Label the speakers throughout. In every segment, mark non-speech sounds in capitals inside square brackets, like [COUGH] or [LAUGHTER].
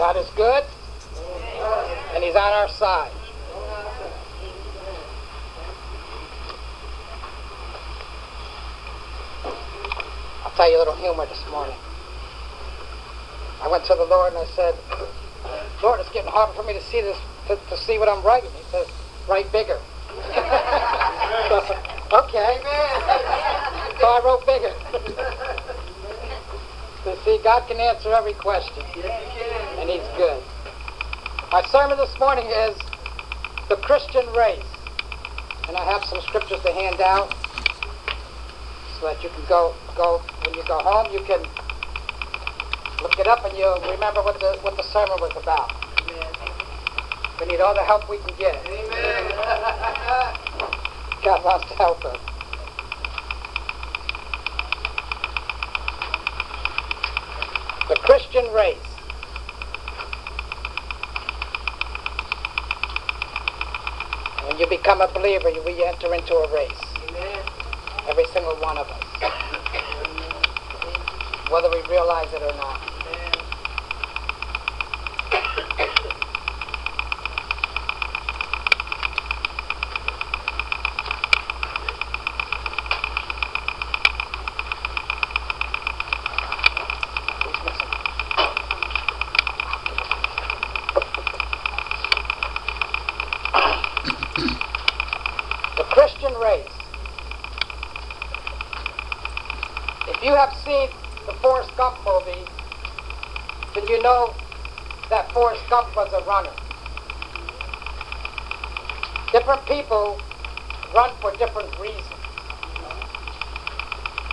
Speaker 1: God is good, and He's on our side. I'll tell you a little humor this morning. I went to the Lord and I said, Lord, it's getting harder for me to see this, to, to see what I'm writing. He says, write bigger. [LAUGHS] okay. so I wrote bigger. [LAUGHS] see, God can answer every question. And he's good. My sermon this morning is the Christian race. And I have some scriptures to hand out so that you can go, go when you go home, you can look it up and you'll remember what the, what the sermon was about. We need all the help we can get.
Speaker 2: Amen.
Speaker 1: God wants to help us. The Christian race. When you become a believer, we enter into a race.
Speaker 2: Amen.
Speaker 1: Every single one of us. Whether we realize it or not.
Speaker 2: Amen.
Speaker 1: Who's missing? the Christian race. If you have seen the Forrest Gump movie, then you know that Forrest Gump was a runner. Different people run for different reasons.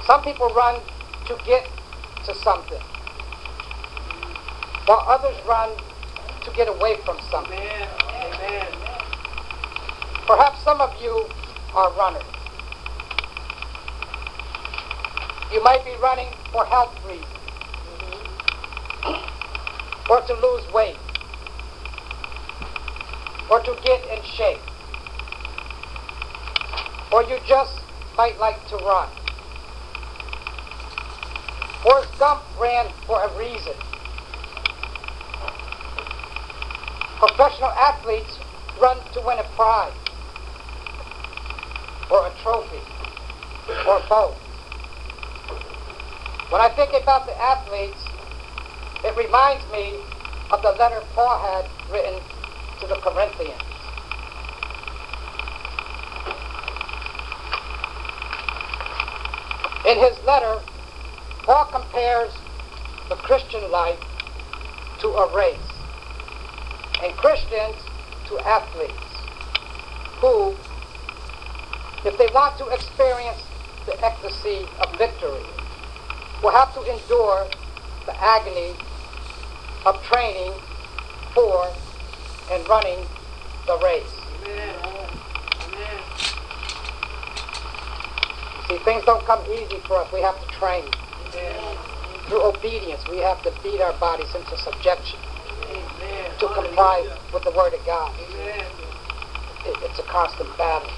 Speaker 1: Some people run to get to something, while others run to get away from something.
Speaker 2: Amen.
Speaker 1: Perhaps some of you are runners. You might be running for health reasons, or to lose weight, or to get in shape, you just might like to run. Forrest Gump ran for a reason. Professional athletes run to win a prize, or a trophy, or both. When I think about the athletes, it reminds me of the letter Paul had written to the Corinthians. In his letter, Paul compares the Christian life to a race, and Christians to athletes who, if they want to experience the ecstasy of victory, will have to endure the agony of training for and running the race.
Speaker 2: Amen.
Speaker 1: See, things don't come easy for us. We have to train.
Speaker 2: Amen.
Speaker 1: Through obedience, we have to beat our bodies into subjection
Speaker 2: Amen.
Speaker 1: to comply with the Word of God. It- It's a constant battle.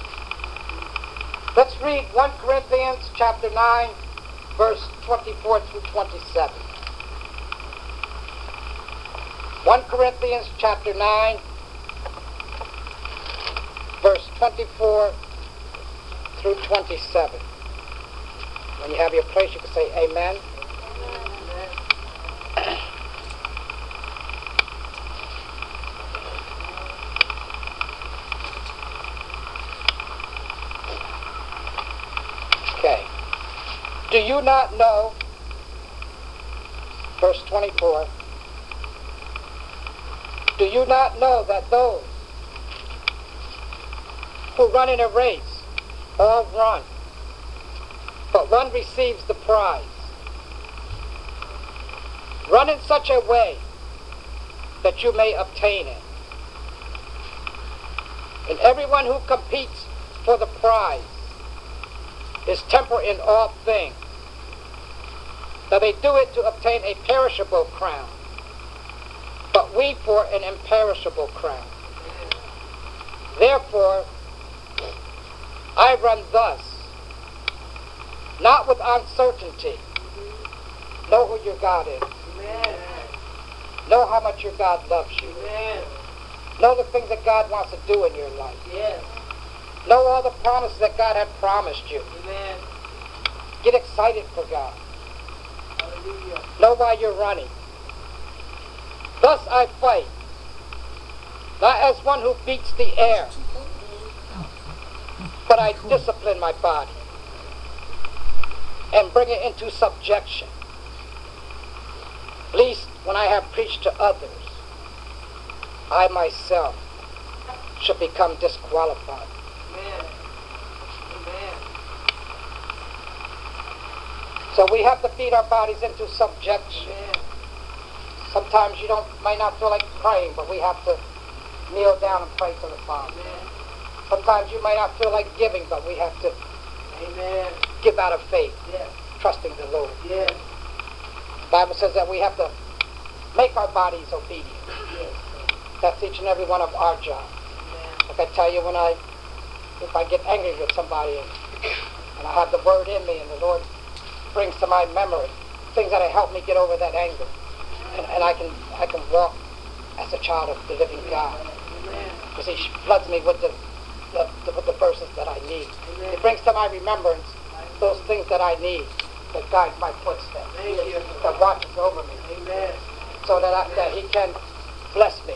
Speaker 1: Let's read 1 Corinthians chapter 9, verse 24 through 27. 1 Corinthians chapter 9, verse 24 through 27. When you have your place, you can say amen. Okay. Do you not know, verse 24, do you not know that those who run in a race all run, one receives the prize? Run in such a way that you may obtain it. And everyone who competes for the prize is temper in all things. That they do it to obtain a perishable crown, but we for an imperishable crown. Therefore, I run thus, not with uncertainty. Know who your God is.
Speaker 2: Amen.
Speaker 1: Know how much your God loves you.
Speaker 2: Amen.
Speaker 1: Know the things that God wants to do in your life.
Speaker 2: Yes.
Speaker 1: Know all the promises that God had promised you.
Speaker 2: Amen.
Speaker 1: Get excited for God.
Speaker 2: Hallelujah.
Speaker 1: Know why you're running. Thus I fight, not as one who beats the air, but I discipline my body and bring it into subjection. Least when I have preached to others, I myself should become disqualified.
Speaker 2: Amen. Amen.
Speaker 1: So we have to feed our bodies into subjection.
Speaker 2: Amen.
Speaker 1: Sometimes you don't might not feel like praying, but we have to kneel down and pray to the Father. Sometimes you might not feel like giving, but we have to
Speaker 2: Amen.
Speaker 1: Give out of faith,
Speaker 2: Yes.
Speaker 1: trusting the Lord.
Speaker 2: Yes.
Speaker 1: The Bible says that we have to make our bodies obedient.
Speaker 2: Yes.
Speaker 1: That's each and every one of our jobs.
Speaker 2: Amen.
Speaker 1: Like I tell you, when I, if I get angry with somebody and, and I have the word in me and the Lord brings to my memory things that have helped me get over that anger, and, and I can I can walk as a child of the living God. Because he floods me with the, the, the with the verses that I need. He brings to my remembrance those things that I need that guide my footsteps,
Speaker 2: Thank you.
Speaker 1: that watches over me,
Speaker 2: Amen.
Speaker 1: so that I, that he can bless me,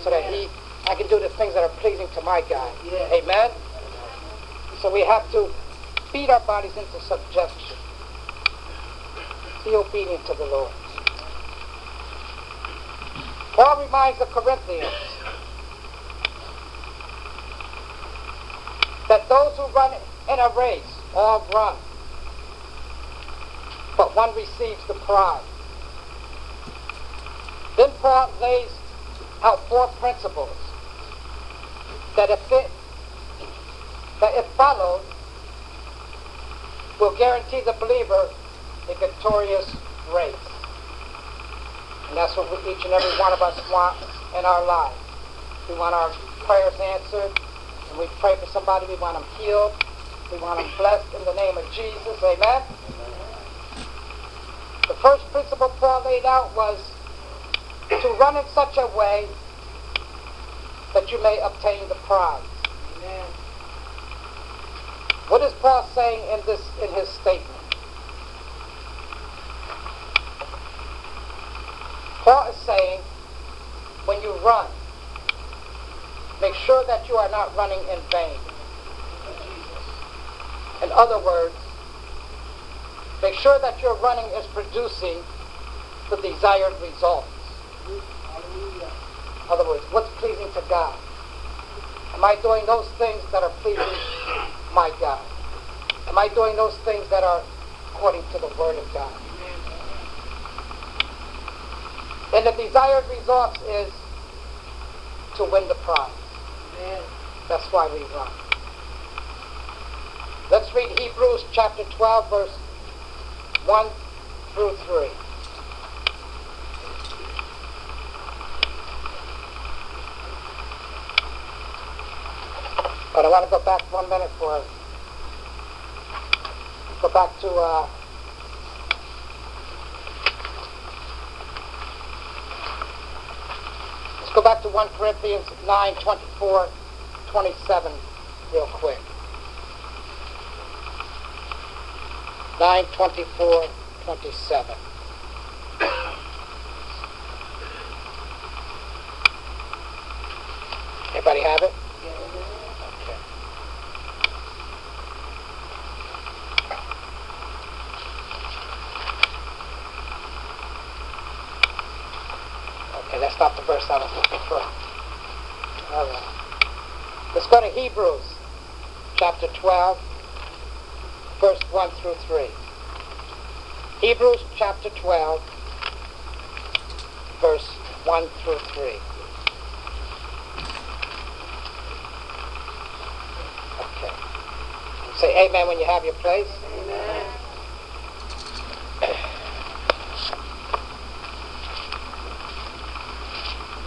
Speaker 1: so that he I can do the things that are pleasing to my God. Amen. So we have to beat our bodies into subjection. Be obedient to the Lord. Paul reminds the Corinthians that those who run in a race all run, but one receives the prize. Then Paul lays out four principles that if it that if followed will guarantee the believer a victorious race. And that's what we, each and every one of us want in our lives. We want our prayers answered, and we pray for somebody, we want them healed, we want them blessed in the name of Jesus, amen? The first principle Paul laid out was to run in such a way that you may obtain the prize.
Speaker 2: Amen.
Speaker 1: What is Paul saying in this in his statement? Paul is saying when you run, make sure that you are not running in vain. In other words, make sure that your running is producing the desired results. In other words, what's pleasing to God? Am I doing those things that are pleasing my God? Am I doing those things that are according to the Word of God? And the desired result is to win the prize. That's why we run. Let's read Hebrews chapter 12, verse 1 through 3. But I want to go back one minute for go back to uh, let's go back to 1 Corinthians 9, 24, 27 real quick. 9, 24, 27. Everybody have it? Okay. Okay, that's not the verse I was looking for. All right. Let's go to Hebrews chapter 12, verse 1 through 3. Hebrews chapter 12, verse 1 through 3. Okay. Say amen when you have your place.
Speaker 2: Amen. [CLEARS THROAT]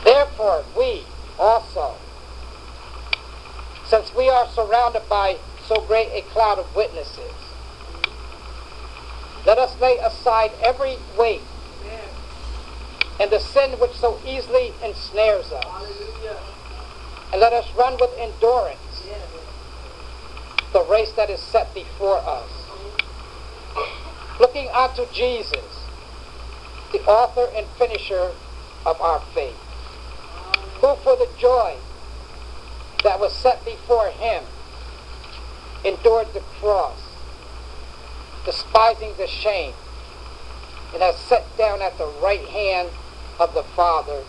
Speaker 1: Therefore, we also, since we are surrounded by so great a cloud of witnesses, let us lay aside every weight
Speaker 2: Amen.
Speaker 1: and the sin which so easily ensnares us.
Speaker 2: Hallelujah.
Speaker 1: And let us run with endurance
Speaker 2: Yes.
Speaker 1: the race that is set before us. [COUGHS] Looking unto Jesus, the author and finisher of our faith, who for the joy that was set before him endured the cross, despising the shame, and has sat down at the right hand of the Father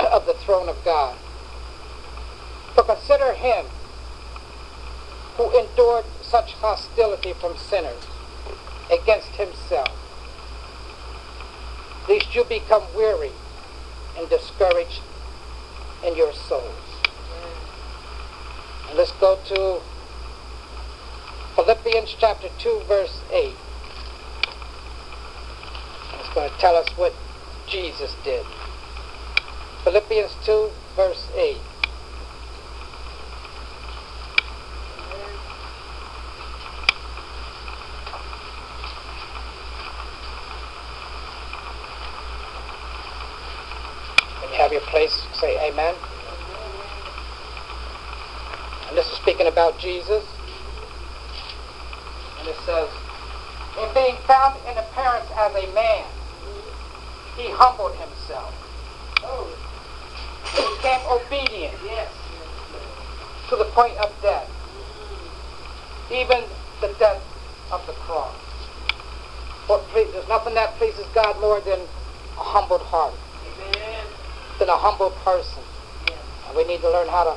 Speaker 1: of the throne of God. For consider him who endured such hostility from sinners against himself, lest you become weary and discouraged in your souls. And let's go to Philippians chapter 2, verse 8. It's going to tell us what Jesus did. Philippians 2, verse 8. When you have your place, say amen. And this is speaking about Jesus. And it says, In being found in appearance as a man, he humbled himself.
Speaker 2: Oh,
Speaker 1: He became obedient
Speaker 2: yes.
Speaker 1: to the point of death, even the death of the cross. What ple- there's nothing that pleases God more than a humbled heart,
Speaker 2: Amen.
Speaker 1: than a humble person.
Speaker 2: Yes.
Speaker 1: And we need to learn how to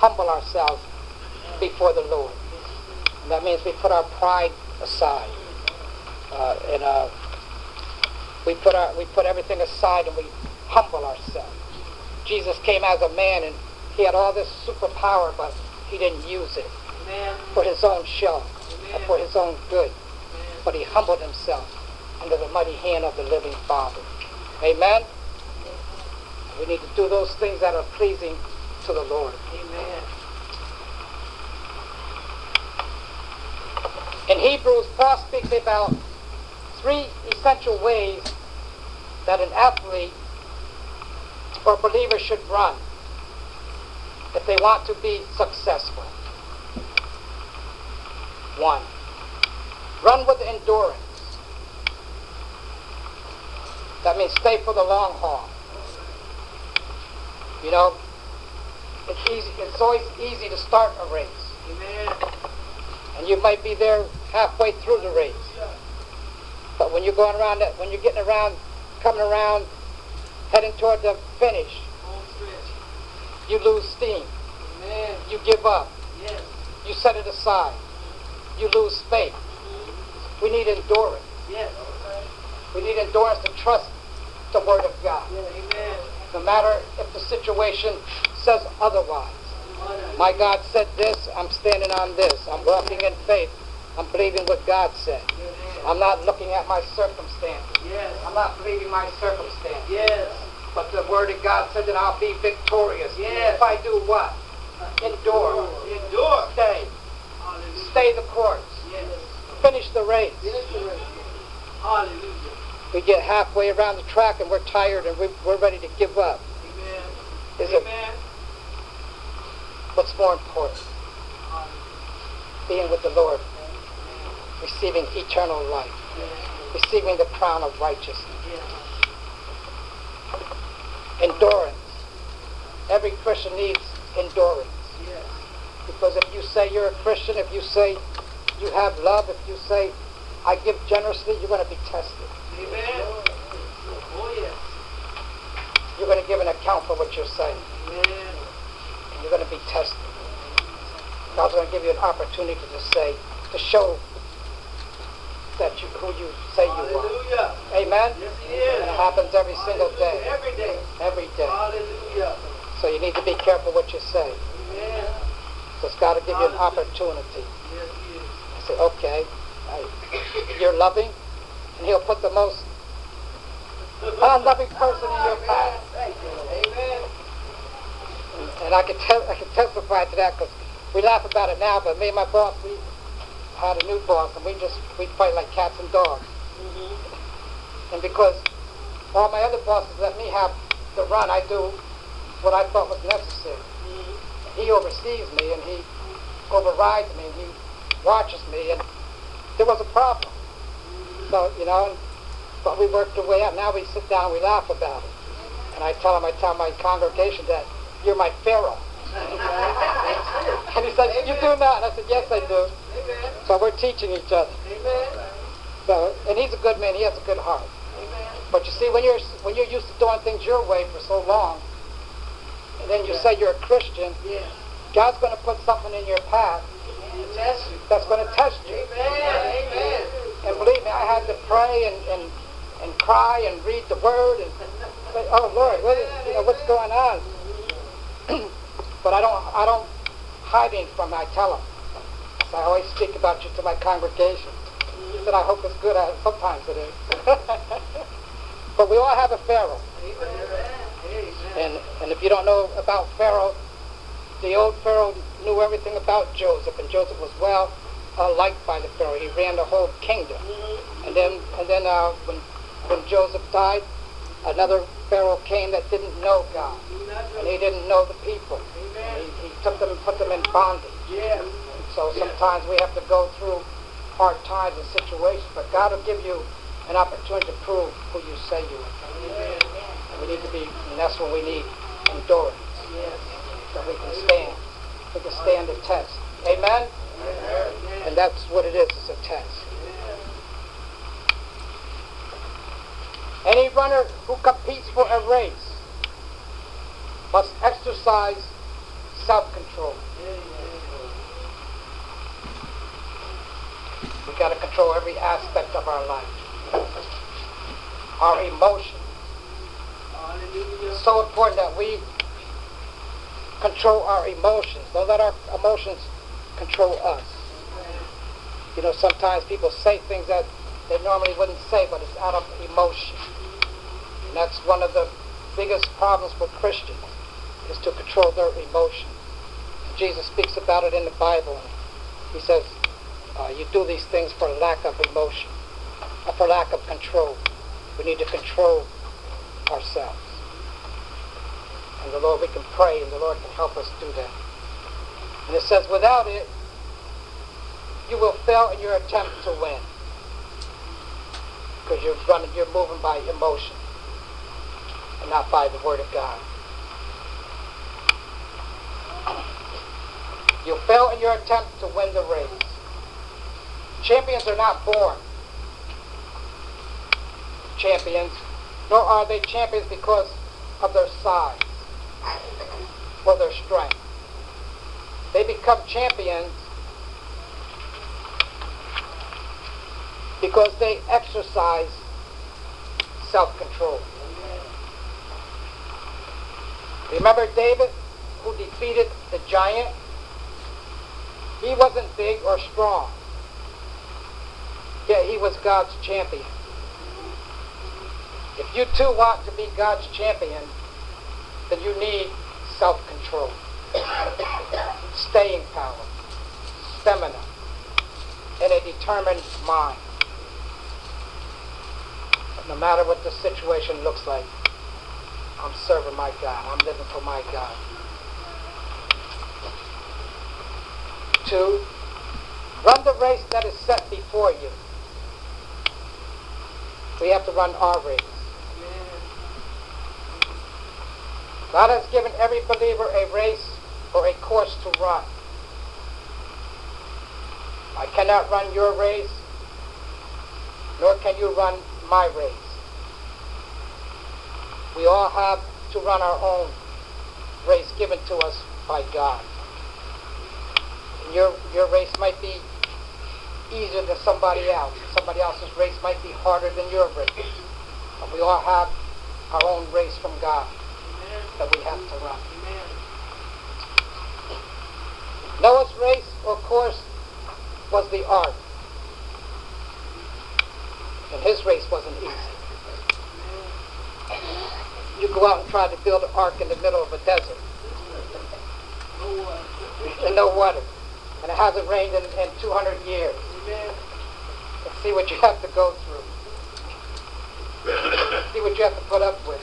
Speaker 1: humble ourselves before the Lord. And that means we put our pride aside. Uh, and uh, we put our we put everything aside and we humble ourselves. Jesus came as a man and he had all this superpower, but he didn't use it
Speaker 2: Amen.
Speaker 1: for his own show and for his own good.
Speaker 2: Amen.
Speaker 1: But he humbled himself under the mighty hand of the living Father. Amen. We need to do those things that are pleasing to the Lord.
Speaker 2: Amen.
Speaker 1: In Hebrews, Paul speaks about three essential ways that an athlete or believer should run if they want to be successful. One, run with endurance. That means stay for the long haul. You know, it's easy. It's always easy to start a race
Speaker 2: Amen.
Speaker 1: and you might be there halfway through the race. But when you're going around, that, when you're getting around, coming around, heading toward the finish, you lose steam.
Speaker 2: Amen.
Speaker 1: You give up.
Speaker 2: Yes.
Speaker 1: You set it aside. You lose faith. Mm-hmm. We need endurance.
Speaker 2: Yes.
Speaker 1: We need endurance to trust the Word of God,
Speaker 2: Amen.
Speaker 1: no matter if the situation says otherwise. My God said this, I'm standing on this. I'm walking in faith. I'm believing what God said. I'm not looking at my circumstances.
Speaker 2: Yes.
Speaker 1: I'm not believing my circumstances.
Speaker 2: Yes.
Speaker 1: But the word of God said that I'll be victorious.
Speaker 2: Yes.
Speaker 1: If I do what? Endure.
Speaker 2: Endure.
Speaker 1: Stay.
Speaker 2: Hallelujah.
Speaker 1: Stay the course.
Speaker 2: Yes.
Speaker 1: Finish the race.
Speaker 2: Hallelujah.
Speaker 1: We get halfway around the track and we're tired and we, we're ready to give up.
Speaker 2: Amen.
Speaker 1: Is it what's more important? Being with the Lord, receiving eternal life, receiving the crown of righteousness, endurance. Every Christian needs endurance. Because if you say you're a Christian, if you say you have love, if you say I give generously, you're going to be tested.
Speaker 2: Amen. Oh, yes.
Speaker 1: You're going to give an account for what you're saying.
Speaker 2: Amen.
Speaker 1: And you're going to be tested. God's going to give you an opportunity to say, to show that you who you say you are. Amen?
Speaker 2: Yes, he is.
Speaker 1: And it happens every single day.
Speaker 2: Every day.
Speaker 1: Every day.
Speaker 2: Hallelujah.
Speaker 1: So you need to be careful what you say.
Speaker 2: Amen.
Speaker 1: Because God will give you an opportunity.
Speaker 2: Yes, he is.
Speaker 1: I say, okay, I, you're loving, and he'll put the most unloving person in your path.
Speaker 2: Amen.
Speaker 1: And I can tell, I can testify to that because we laugh about it now. But me and my boss, we had a new boss, and we just we fight like cats and dogs. Mm-hmm. And because all my other bosses let me have the run. I do what I thought was necessary. Mm-hmm. He oversees me and he overrides me and he watches me and there was a problem. So, you know, and, but we worked our way out. Now we sit down we laugh about it. And I tell him, I tell my congregation that you're my Pharaoh. and he said, you do not. And I said, yes, I do. So we're teaching each other. So, and he's a good man. He has a good heart. But you see, when you're when you're used to doing things your way for so long, and then you say you're a Christian. God's going to put something in your path that's going to test you.
Speaker 2: Amen. Amen.
Speaker 1: And believe me, I had to pray and, and, and cry and read the Word and say, "Oh Lord, what is, you know what's going on?" [CLEARS THROAT] but I don't I don't hide anything. I tell them. So I always speak about you to my congregation. Said, "I hope it's good." Sometimes it is. [LAUGHS] but we all have a Pharaoh. And, and if you don't know about Pharaoh, the old Pharaoh knew everything about Joseph, and Joseph was well uh, liked by the Pharaoh. He ran the whole kingdom. And then, and then uh, when, when Joseph died, another Pharaoh came that didn't know God, and he didn't know the people. He, he took them and put them in bondage.
Speaker 2: Yes.
Speaker 1: So sometimes we have to go through hard times and situations, but God will give you an opportunity to prove who you say you are. And we need to be, and that's what we need, endurance,
Speaker 2: Yes.
Speaker 1: that we can stand. We can stand the test. Amen? And that's what it is, it's a test. Any runner who competes for a race must exercise self-control. We got to control every aspect of our life. Our emotions. It's so important that we control our emotions. Don't let our emotions control us. You know, sometimes people say things that they normally wouldn't say, but it's out of emotion. And that's one of the biggest problems for Christians, is to control their emotion. Jesus speaks about it in the Bible. He says, uh, you do these things for lack of emotion, or for lack of control. We need to control ourselves. And the Lord, we can pray, and the Lord can help us do that. And it says, without it, you will fail in your attempt to win. Because you're running, you're moving by emotion, and not by the Word of God. You'll fail in your attempt to win the race. Champions are not born champions, nor are they champions because of their size or their strength. They become champions because they exercise self-control. Remember David who defeated the giant? He wasn't big or strong. Yet he was God's champion. If you too want to be God's champion, then you need self-control, [COUGHS] staying power, stamina, and a determined mind. No matter what the situation looks like, I'm serving my God. I'm living for my God. Two, run the race that is set before you. We have to run our race. God has given every believer a race or a course to run. I cannot run your race, nor can you run my race. We all have to run our own race given to us by God. And your, your race might be easier than somebody else. Somebody else's race might be harder than your race. But we all have our own race from God that we have to run. Noah's race of course was the ark. His race wasn't easy. You go out and try to build an ark in the middle of a desert and no water. And it hasn't rained in, in 200 years. And see what you have to go through. see what you have to put up with.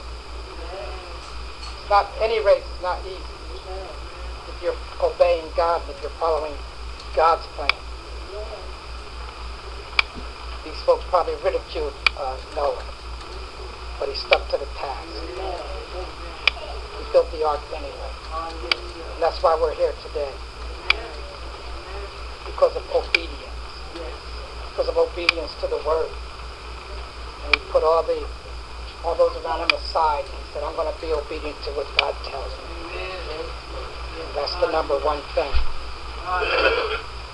Speaker 1: It's not any race is not easy if you're obeying God, and if you're following God's plan. Folks probably ridiculed uh, Noah, but he stuck to the task. He built the ark anyway. And that's why we're here today. Because of obedience. Because of obedience to the word. And he put all the all those around him aside and said, I'm going to be obedient to what God tells me. And that's the number one thing.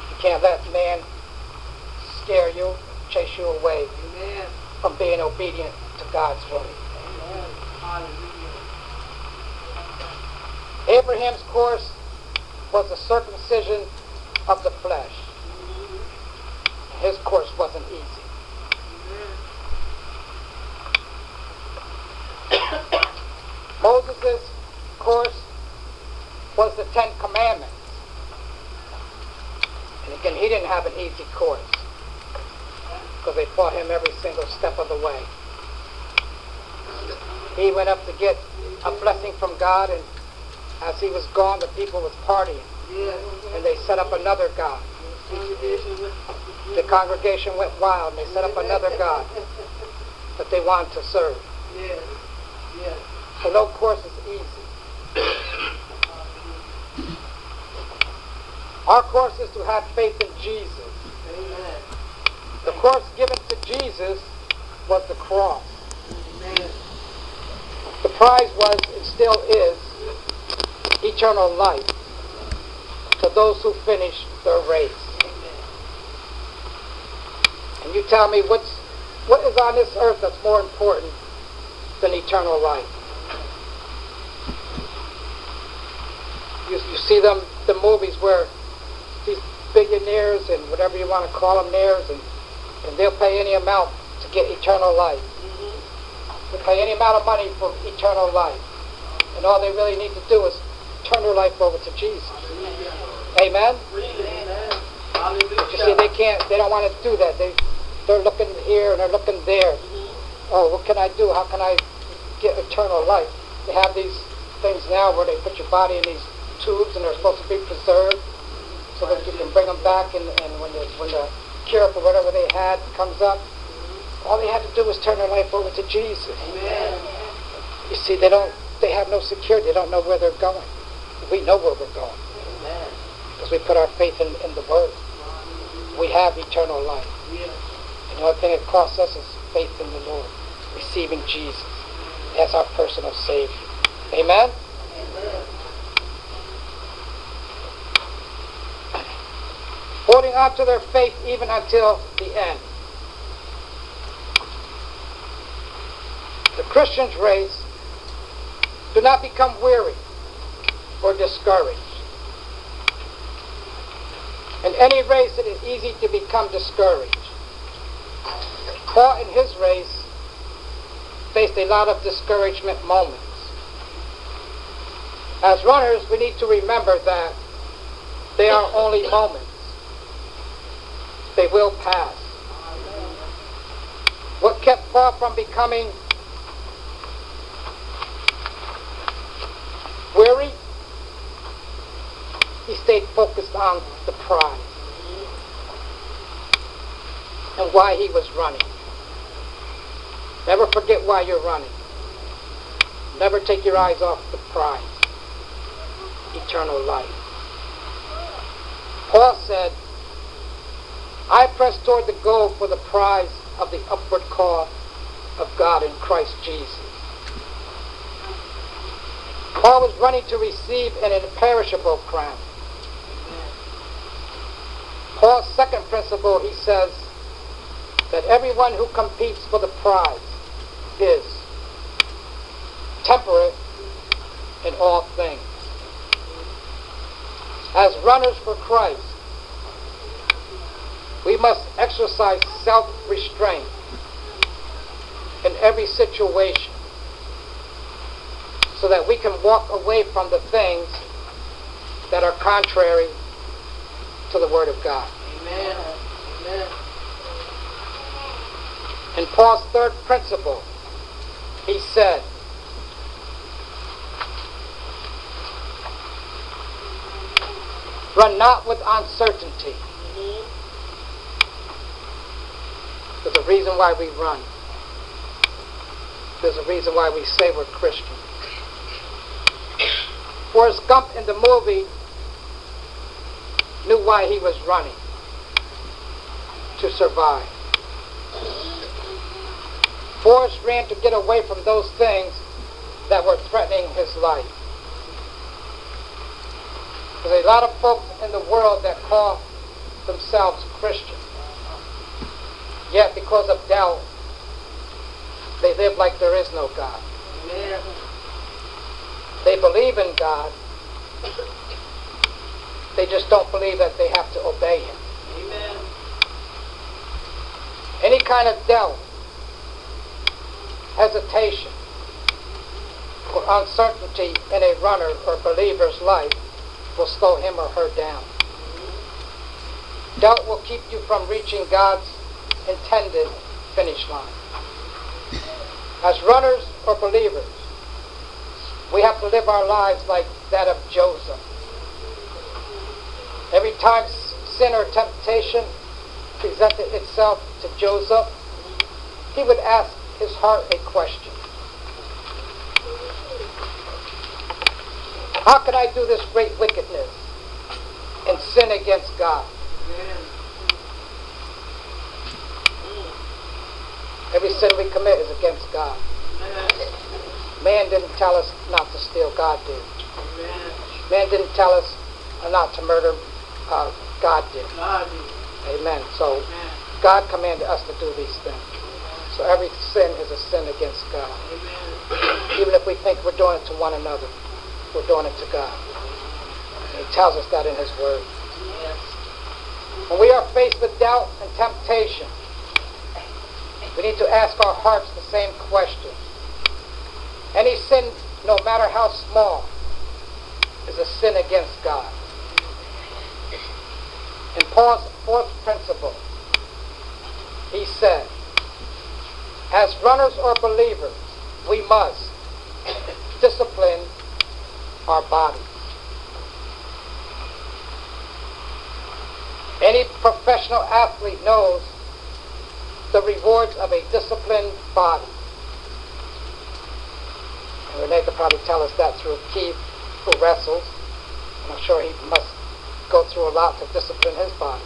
Speaker 1: You can't let man scare you, chase you away from being obedient to God's word. Abraham's course was the circumcision of the flesh. His course wasn't easy. [COUGHS] Moses' course was the Ten Commandments. And again, he didn't have an easy course because they fought him every single step of the way. He went up to get a blessing from God, and as he was gone, the people was partying, and they set up another God. The congregation went wild, and they set up another God that they wanted to serve. So no course is easy. Our course is to have faith in Jesus. The course given to Jesus was the cross. The prize was, and still is, eternal life to those who finish their race. And you tell me what's what is on this earth that's more important than eternal life? You, you see them the movies where these billionaires and whatever you want to call them theirs and, and they'll pay any amount to get eternal life. They'll pay any amount of money for eternal life. And all they really need to do is turn their life over to Jesus. Amen? But you see, they can't, they don't want to do that. They, they're looking here and they're looking there. Oh, what can I do? How can I get eternal life? They have these things now where they put your body in these tubes and they're supposed to be preserved so that you can bring them back and, and when, the, when the cure for whatever they had comes up, all they have to do is turn their life over to Jesus. Amen. You see, they don't, they have no security. They don't know where they're going. We know where we're going because we put our faith in, in the Word. We have eternal life. And the only thing it costs us is faith in the Lord, receiving Jesus as our personal Savior. Amen? Holding on to their faith even until the end. The Christian's race do not become weary or discouraged. In any race, it is easy to become discouraged. Paul, in his race, faced a lot of discouragement moments. As runners, we need to remember that they are only moments. They will pass. What kept Paul from becoming weary? He stayed focused on the prize and why he was running. Never forget why you're running. Never take your eyes off the prize eternal life. Paul said, I press toward the goal for the prize of the upward call of God in Christ Jesus. Paul was running to receive an imperishable crown. Paul's second principle, he says, that everyone who competes for the prize is temperate in all things. As runners for Christ, we must exercise self-restraint in every situation so that we can walk away from the things that are contrary to the Word of God.
Speaker 2: Amen. Amen.
Speaker 1: And Paul's third principle, he said, Run not with uncertainty. Mm-hmm. There's a reason why we run. There's a reason why we say we're Christians. Forrest Gump in the movie knew why he was running to survive. Forrest ran to get away from those things that were threatening his life. There's a lot of folks in the world that call themselves Christian. Yet because of doubt, they live like there is no God.
Speaker 2: Amen.
Speaker 1: They believe in God. They just don't believe that they have to obey Him.
Speaker 2: Amen.
Speaker 1: Any kind of doubt, hesitation, or uncertainty in a runner or believer's life will slow him or her down. Doubt will keep you from reaching God's intended finish line. As runners or believers, we have to live our lives like that of Joseph. Every time sin or temptation presented itself to Joseph, he would ask his heart a question. How can I do this great wickedness and sin against God? Every sin we commit is against God. Man didn't tell us not to steal, God did. Man didn't tell us not to murder, uh, God did. Amen. So. God commanded us to do these things. So every sin is a sin against God.
Speaker 2: Amen.
Speaker 1: Even if we think we're doing it to one another, we're doing it to God. And he tells us that in his word. When we are faced with doubt and temptation, we need to ask our hearts the same question. Any sin, no matter how small, is a sin against God. In Paul's fourth principle, he said, as runners or believers, we must discipline our bodies. Any professional athlete knows the rewards of a disciplined body. And Renee could probably tell us that through Keith, who wrestles. And I'm sure he must go through a lot to discipline his body.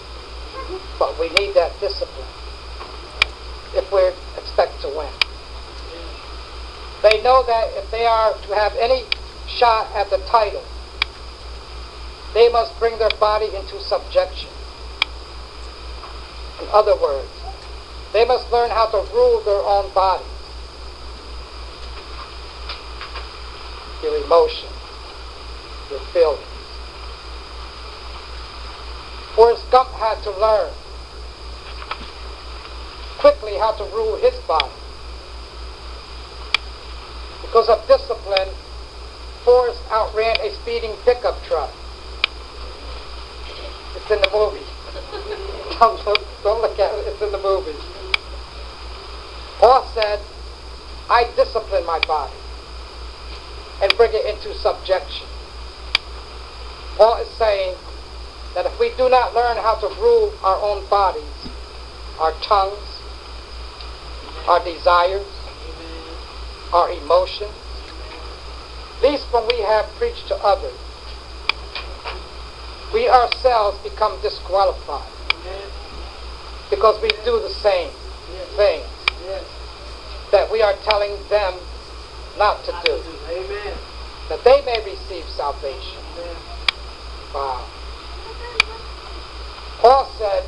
Speaker 1: But we need that discipline if we expect to win. They know that if they are to have any shot at the title, they must bring their body into subjection. In other words, they must learn how to rule their own bodies, your emotions, your feelings. Forrest Gump had to learn quickly how to rule his body. Because of discipline, Forrest outran a speeding pickup truck. It's in the movie. [LAUGHS] don't, look, don't look at it, it's in the movie. Said, I discipline my body and bring it into subjection. Paul is saying that if we do not learn how to rule our own bodies, our tongues, our desires, our emotions, at least when we have preached to others, we ourselves become disqualified because we do the same things. That we are telling them not to do,
Speaker 2: Amen.
Speaker 1: that they may receive salvation.
Speaker 2: Amen.
Speaker 1: Wow. Paul said,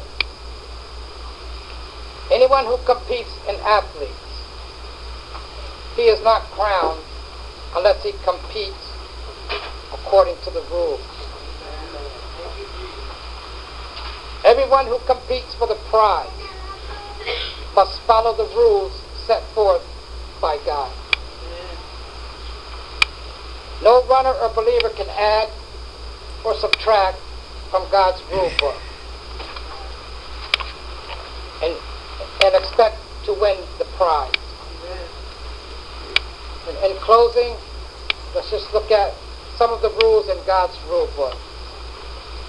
Speaker 1: anyone who competes in athletics, he is not crowned unless he competes according to the rules.
Speaker 2: Thank you, Jesus.
Speaker 1: Everyone who competes for the prize must follow the rules set forth by God. No runner or believer can add or subtract from God's rule book and, and expect to win the prize. And in closing, let's just look at some of the rules in God's rule book.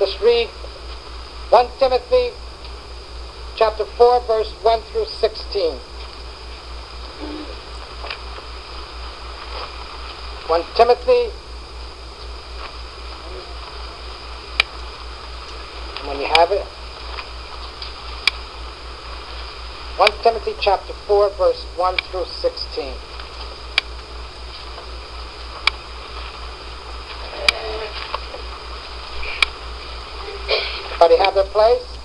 Speaker 1: Let's read 1 Timothy chapter 4, verse 1 through 16. 1 Timothy, when you have it, 1 Timothy chapter 4, verse 1 through 16. Everybody have their place?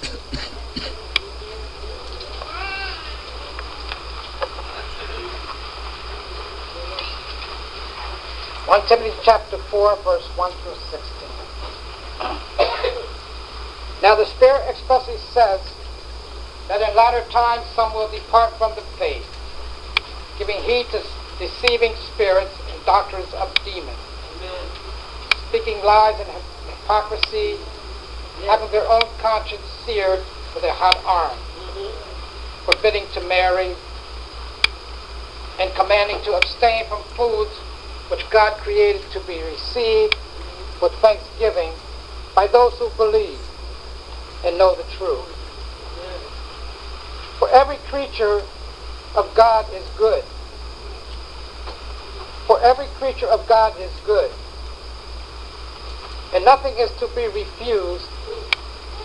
Speaker 1: One Timothy chapter four, verse one through sixteen. now the Spirit expressly says that in latter times some will depart from the faith, giving heed to deceiving spirits and doctrines of demons,
Speaker 2: Amen.
Speaker 1: speaking lies and hypocrisy, having their own conscience seared with a hot iron,
Speaker 2: Mm-hmm.
Speaker 1: forbidding to marry, and commanding to abstain from foods which God created to be received with thanksgiving by those who believe and know the truth. For every creature of God is good. For every creature of God is good. And nothing is to be refused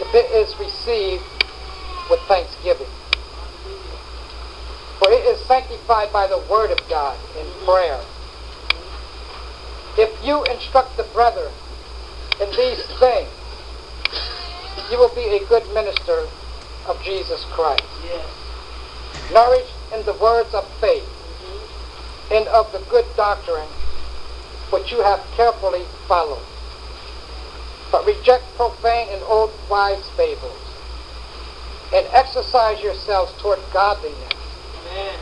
Speaker 1: if it is received with thanksgiving. For it is sanctified by the word of God in prayer. If you instruct the brethren in these things, you will be a good minister of Jesus Christ,
Speaker 2: Yes.
Speaker 1: nourished in the words of faith
Speaker 2: Mm-hmm.
Speaker 1: and of the good doctrine which you have carefully followed. But reject profane and old wives' fables, and exercise yourselves toward godliness.
Speaker 2: Amen.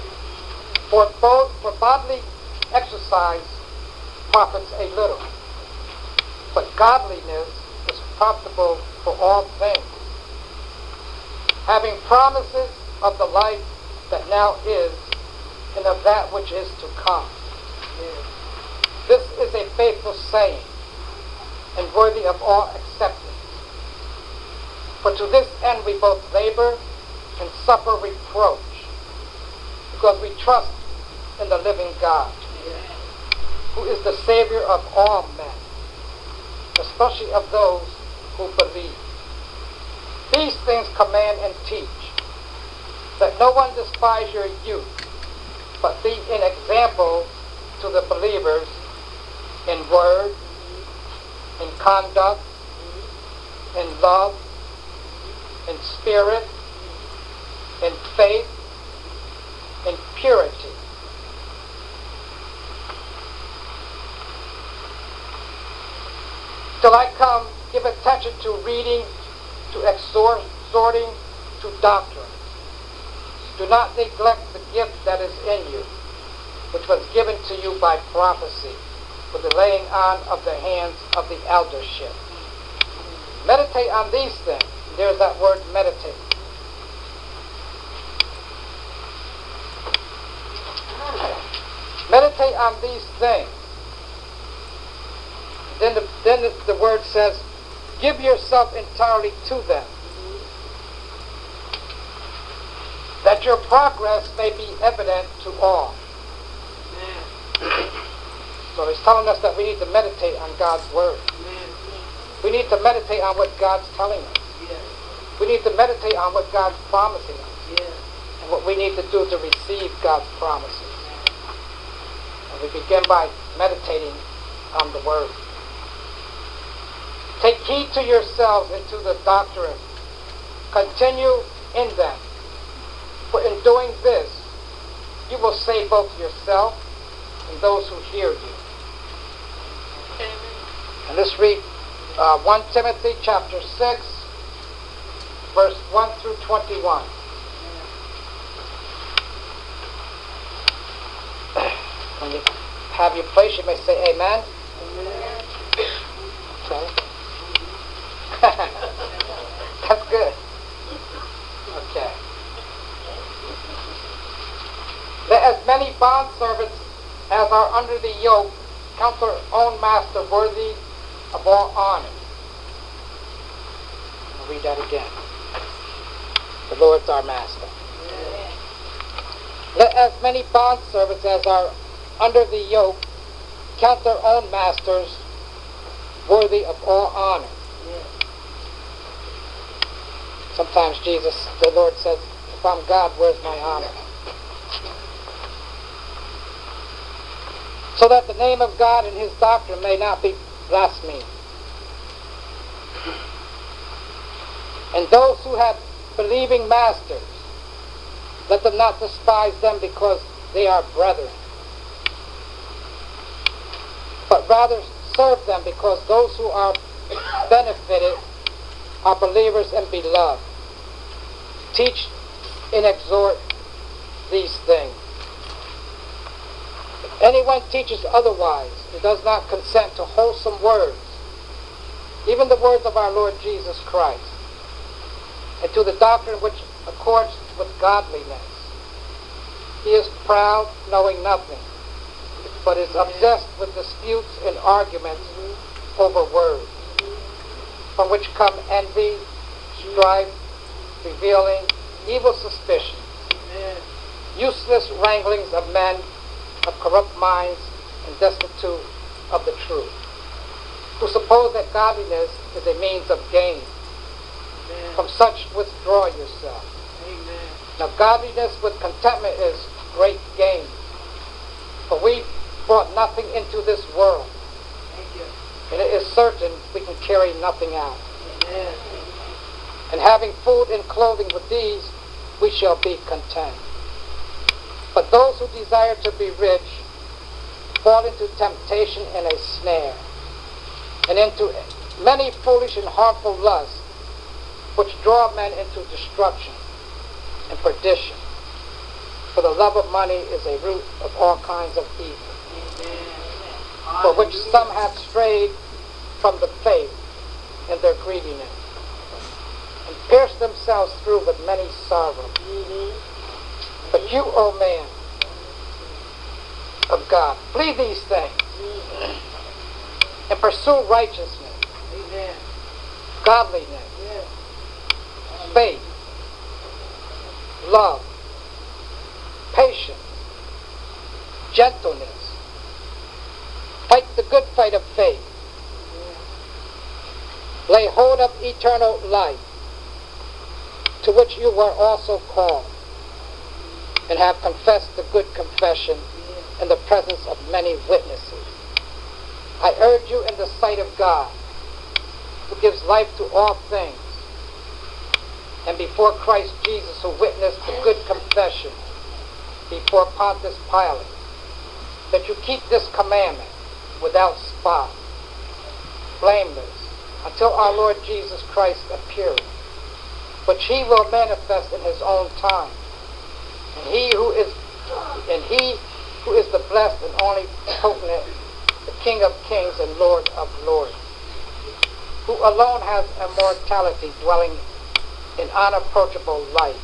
Speaker 1: For both for bodily exercise profits a little, but godliness is profitable for all things, having promises of the life that now is and of that which is to come. This is a faithful saying and worthy of all acceptance. For to this end we both labor and suffer reproach, because we trust in the living God. Who is the Savior of all men, especially of those who believe. These things command and teach, that no one despise your youth, but be an example to the believers in word, in conduct, in love, in spirit, in faith, in purity. Till I come, give attention to reading, to exhort- exhorting, to doctrine. Do not neglect the gift that is in you, which was given to you by prophecy, with the laying on of the hands of the eldership. Meditate on these things. There's that word meditate. Meditate on these things. Then the, then the, the word says, give yourself entirely to them, that your progress may be evident to all. So he's telling us that we need to meditate on God's word. We need to meditate on what God's telling us. We need to meditate on what God's promising us and what we need to do to receive God's promises. And we begin by meditating on the word. Take heed to yourselves and to the doctrine. Continue in them. For in doing this, you will save both yourself and those who hear you. Amen. And let's read uh, 1 Timothy chapter 6, verse 1 through 21. When you have your place, you may say amen. Okay. That's good. Okay. Let as many bondservants as are under the yoke, count their own master worthy of all honor. I'll read that again. The Lord's our master. Let as many bondservants as are under the yoke count their own masters worthy of all honor. Sometimes Jesus, the Lord says, if I'm God, where's my honor? So that the name of God and his doctrine may not be blasphemed. And those who have believing masters, let them not despise them because they are brethren, but rather serve them because those who are benefited are believers and beloved. Teach and exhort these things. Anyone teaches otherwise and does not consent to wholesome words, even the words of our Lord Jesus Christ, and to the doctrine which accords with godliness, he is proud, knowing nothing, but is obsessed with disputes and arguments over words, from which come envy, strife, revealing evil suspicions, useless wranglings of men of corrupt minds and destitute of the truth, who suppose that godliness is a means of gain. From such withdraw yourself. Now godliness with contentment is great gain. For we brought nothing into this world, and it is certain we can carry nothing out. And having food and clothing with these, we shall be content. But those who desire to be rich fall into temptation and a snare, and into many foolish and harmful lusts, which draw men into destruction and perdition. For the love of money is a root of all kinds of evil, for which some have strayed from the faith in their greediness, and pierced themselves through with many sorrows. But you, O man of God, flee these things and pursue righteousness, godliness, faith, love, patience, gentleness. Fight the good fight of faith. Lay hold of eternal life, to which you were also called, and have confessed the good confession in the presence of many witnesses. I urge you in the sight of God, who gives life to all things, and before Christ Jesus, who witnessed the good confession before Pontius Pilate, that you keep this commandment without spot, blameless, until our Lord Jesus Christ appears, which he will manifest in his own time. And he who is and he who is the blessed and only potent, the King of kings and Lord of lords, who alone has immortality dwelling in unapproachable light,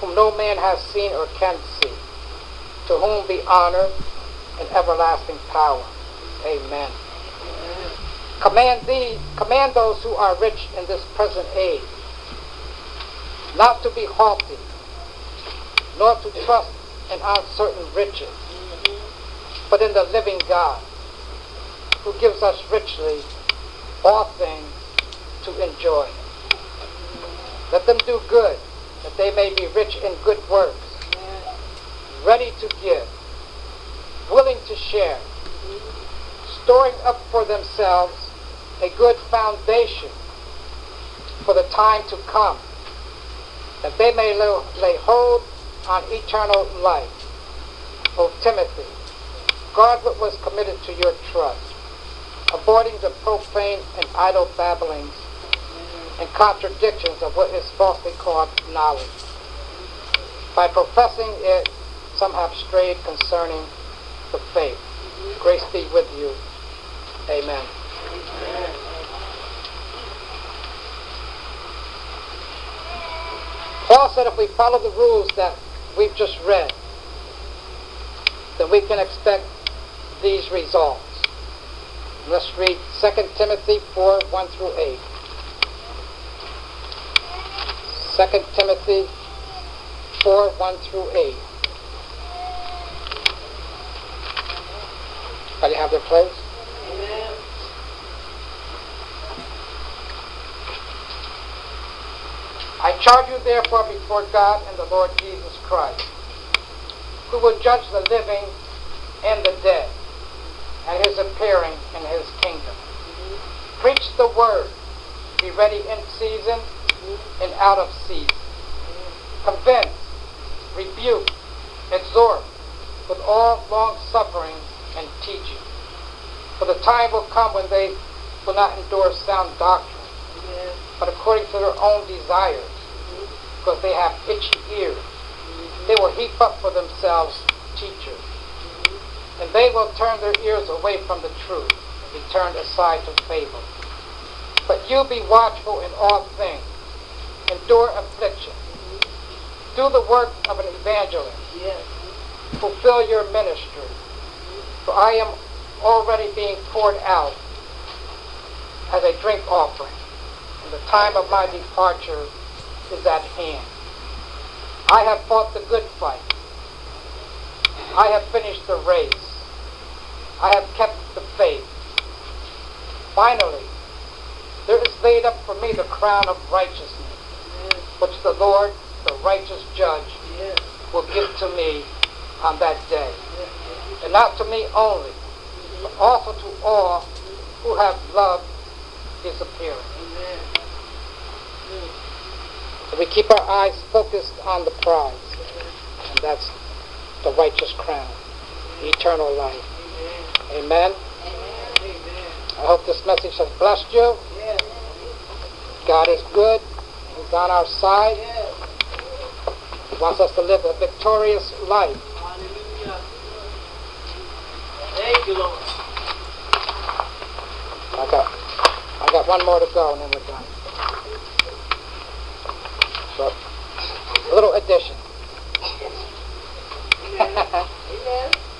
Speaker 1: whom no man has seen or can see, to whom be honor and everlasting power. Amen. Command thee, command those who are rich in this present age, not to be haughty, nor to trust in uncertain riches, but in the living God, who gives us richly all things to enjoy. Let them do good, that they may be rich in good works, ready to give, willing to share, storing up for themselves a good foundation for the time to come, that they may lay hold on eternal life. O Timothy, guard what was committed to your trust, avoiding the profane and idle babblings and contradictions of what is falsely called knowledge. By professing it, some have strayed concerning the faith. Grace be with you. Amen. Paul said if we follow the rules that we've just read, then we can expect these results. Let's read 2 Timothy 4, 1 through 8. 2 Timothy 4, 1 through 8. Everybody have their place?
Speaker 2: Amen.
Speaker 1: I charge you therefore before God and the Lord Jesus Christ, who will judge the living and the dead, at his appearing in his kingdom. Preach the word. Be ready in season and out of season. Convince, rebuke, exhort with all long suffering and teaching. For the time will come when they will not endure sound doctrine. But according to their own desires, because they have itchy ears. They will heap up for themselves teachers, and they will turn their ears away from the truth and be turned aside to fable. But you be watchful in all things, endure affliction, do the work of an evangelist, fulfill your ministry. For I am already being poured out as a drink offering, the time of my departure is at hand. I have fought the good fight. I have finished the race. I have kept the faith. Finally, there is laid up for me the crown of righteousness, which the Lord, the righteous judge, will give to me on that day. And not to me only, but also to all who have loved his appearing. We keep our eyes focused on the prize, and that's the righteous crown, eternal life.
Speaker 2: Amen.
Speaker 1: Amen.
Speaker 2: Amen.
Speaker 1: I hope this message has blessed you. God is good. He's on our side. He wants us to live a victorious life.
Speaker 2: Hallelujah. Thank you, Lord.
Speaker 1: I got, I got one more to go, and then we're done. So, a little addition.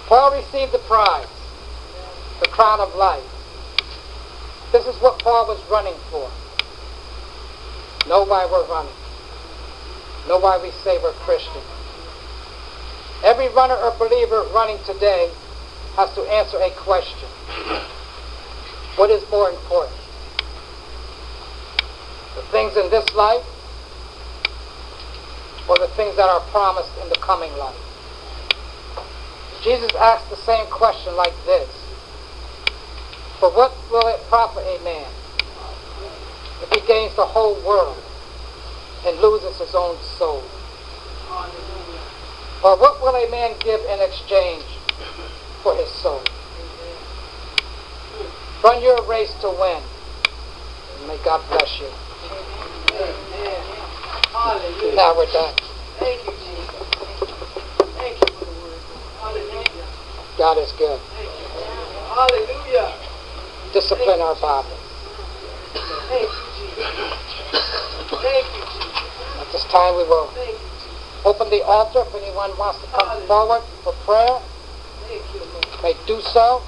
Speaker 1: Paul received the prize, the crown of life. This is what Paul was running for. Know why we're running. Know why we say we're Christian. Every runner or believer running today has to answer a question. What is more important? The things in this life or the things that are promised in the coming life? Jesus asked the same question like this. For what will it profit a man if he gains the whole world and loses his own soul? Or what will a man give in exchange for his soul? Run your race to win. And may God bless you.
Speaker 2: Amen. Hallelujah.
Speaker 1: Now we're done.
Speaker 2: Thank you, Jesus. Thank you for the word. Hallelujah.
Speaker 1: God is good.
Speaker 2: Thank you. Hallelujah.
Speaker 1: Discipline our body.
Speaker 2: Thank you, Jesus. Thank you, Jesus.
Speaker 1: At this time we will open the altar if anyone wants to come forward for prayer.
Speaker 2: Thank you, Lord.
Speaker 1: may do so.